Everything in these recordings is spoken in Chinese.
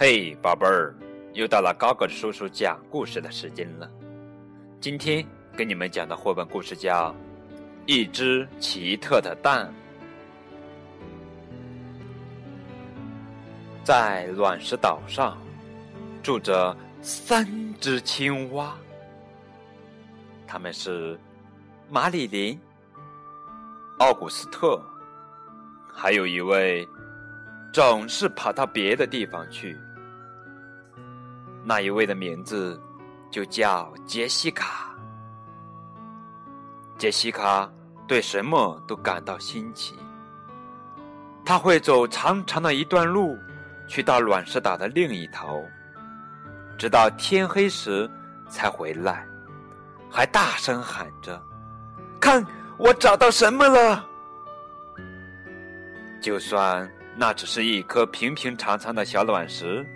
嘿，宝贝儿，又到了高个子叔叔讲故事的时间了。今天跟你们讲的绘本故事叫《一只奇特的蛋》。在卵石岛上，住着三只青蛙。他们是马里琳、奥古斯特，还有一位总是跑到别的地方去。那一位的名字就叫杰西卡。杰西卡对什么都感到新奇。他会走长长的一段路，去到卵石岛的另一头，直到天黑时才回来。还大声喊着：“看，我找到什么了！”就算那只是一颗平平常常的小卵石，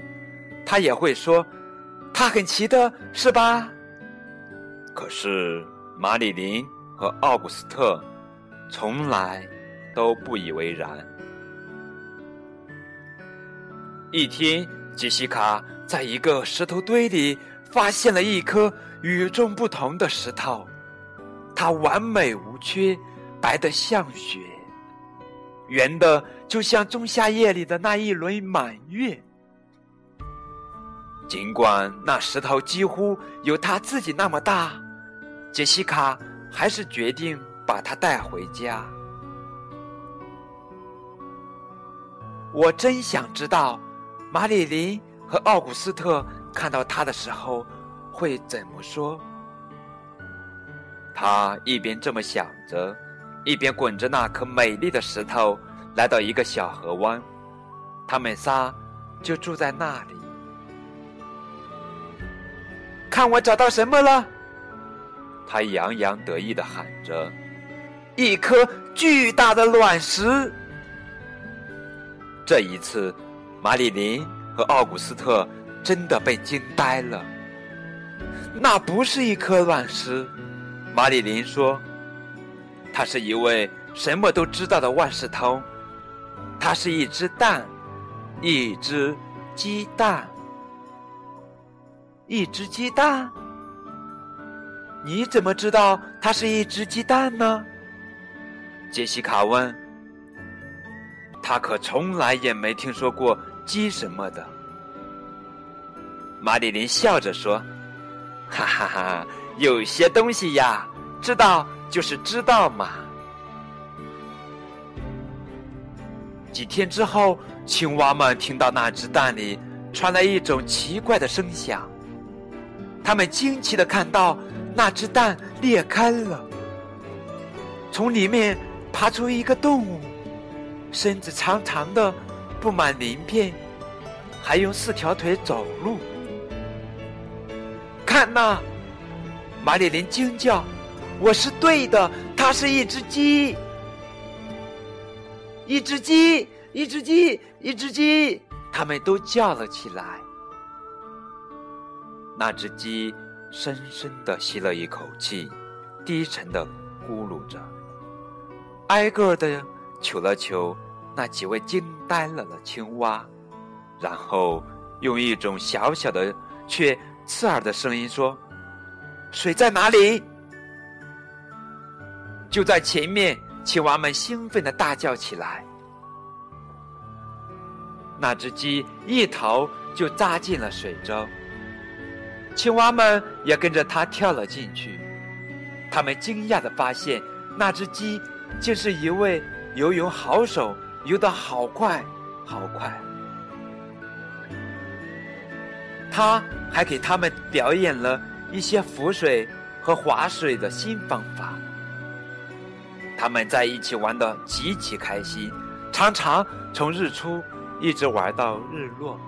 他也会说：“他很奇特，是吧？”可是马里琳和奥古斯特从来都不以为然。一天，杰西卡在一个石头堆里发现了一颗。与众不同的石头，它完美无缺，白得像雪，圆的就像仲夏夜里的那一轮满月。尽管那石头几乎有他自己那么大，杰西卡还是决定把它带回家。我真想知道，马里琳和奥古斯特看到他的时候。会怎么说？他一边这么想着，一边滚着那颗美丽的石头，来到一个小河湾。他们仨就住在那里。看我找到什么了！他洋洋得意的喊着：“一颗巨大的卵石！”这一次，马里林和奥古斯特真的被惊呆了。那不是一颗卵石，马里林说：“他是一位什么都知道的万事通。它是一只蛋，一只鸡蛋，一只鸡蛋。你怎么知道它是一只鸡蛋呢？”杰西卡问。他可从来也没听说过鸡什么的。马里琳笑着说。哈哈哈，有些东西呀，知道就是知道嘛。几天之后，青蛙们听到那只蛋里传来一种奇怪的声响，他们惊奇的看到那只蛋裂开了，从里面爬出一个动物，身子长长的，布满鳞片，还用四条腿走路。看呐！马里琳惊叫：“我是对的，它是一只鸡，一只鸡，一只鸡，一只鸡！”他们都叫了起来。那只鸡深深的吸了一口气，低沉的咕噜着，挨个的求了求那几位惊呆了的青蛙，然后用一种小小的却。刺耳的声音说：“水在哪里？”就在前面，青蛙们兴奋的大叫起来。那只鸡一头就扎进了水中，青蛙们也跟着它跳了进去。他们惊讶的发现，那只鸡竟是一位游泳好手，游得好快，好快。他还给他们表演了一些浮水和划水的新方法。他们在一起玩的极其开心，常常从日出一直玩到日落。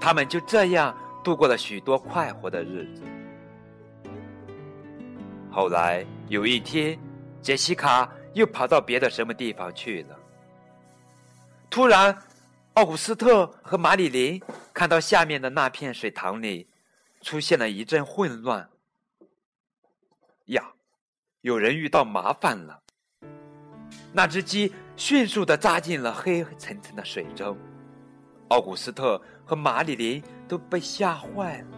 他们就这样度过了许多快活的日子。后来有一天，杰西卡又跑到别的什么地方去了。突然。奥古斯特和马里琳看到下面的那片水塘里出现了一阵混乱。呀，有人遇到麻烦了！那只鸡迅速的扎进了黑沉沉的水中。奥古斯特和马里琳都被吓坏了。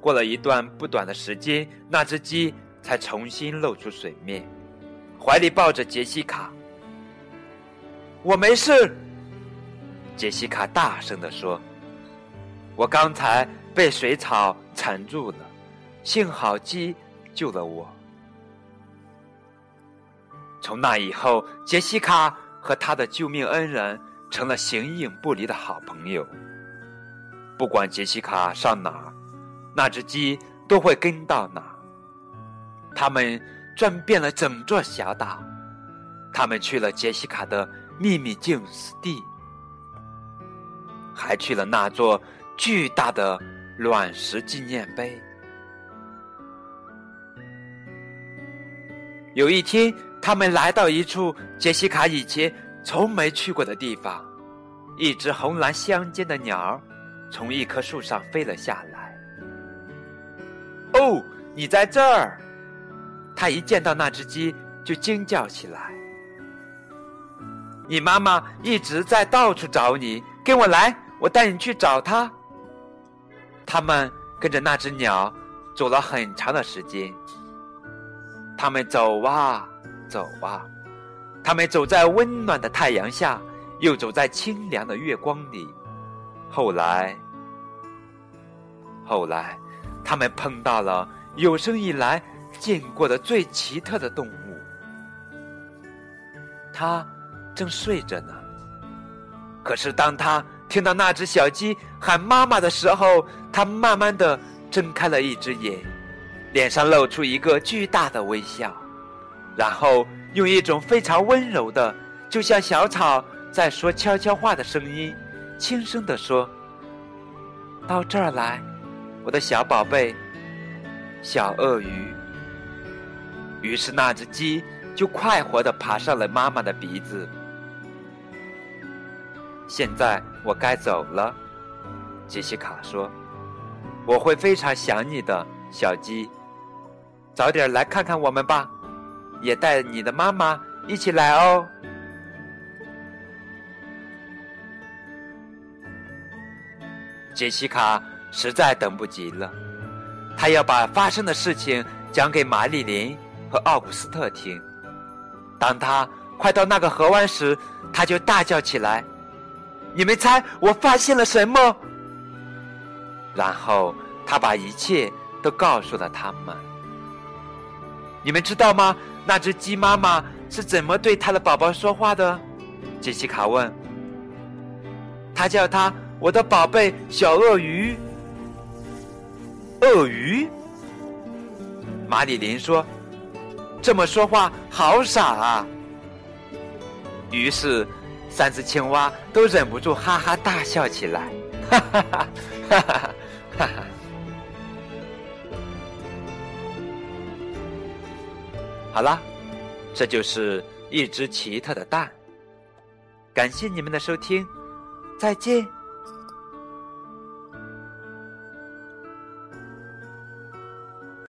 过了一段不短的时间，那只鸡才重新露出水面，怀里抱着杰西卡。我没事，杰西卡大声地说：“我刚才被水草缠住了，幸好鸡救了我。”从那以后，杰西卡和他的救命恩人成了形影不离的好朋友。不管杰西卡上哪儿，那只鸡都会跟到哪儿。他们转遍了整座小岛，他们去了杰西卡的秘密静死地，还去了那座巨大的卵石纪念碑。有一天。他们来到一处杰西卡以前从没去过的地方，一只红蓝相间的鸟儿从一棵树上飞了下来。哦，你在这儿！他一见到那只鸡就惊叫起来。你妈妈一直在到处找你，跟我来，我带你去找她。他们跟着那只鸟走了很长的时间，他们走啊。走啊！他们走在温暖的太阳下，又走在清凉的月光里。后来，后来，他们碰到了有生以来见过的最奇特的动物。它正睡着呢。可是，当他听到那只小鸡喊妈妈的时候，他慢慢的睁开了一只眼，脸上露出一个巨大的微笑。然后用一种非常温柔的，就像小草在说悄悄话的声音，轻声地说：“到这儿来，我的小宝贝，小鳄鱼。”于是那只鸡就快活地爬上了妈妈的鼻子。现在我该走了，杰西卡说：“我会非常想你的，小鸡，早点来看看我们吧。”也带你的妈妈一起来哦。杰西卡实在等不及了，她要把发生的事情讲给玛丽琳和奥古斯特听。当他快到那个河湾时，他就大叫起来：“你们猜我发现了什么？”然后他把一切都告诉了他们。你们知道吗？那只鸡妈妈是怎么对它的宝宝说话的？杰西卡问。他叫它“我的宝贝小鳄鱼”。鳄鱼？马里琳说：“这么说话好傻啊！”于是，三只青蛙都忍不住哈哈大笑起来。哈哈哈！哈哈哈！哈哈。好啦，这就是一只奇特的蛋。感谢你们的收听，再见。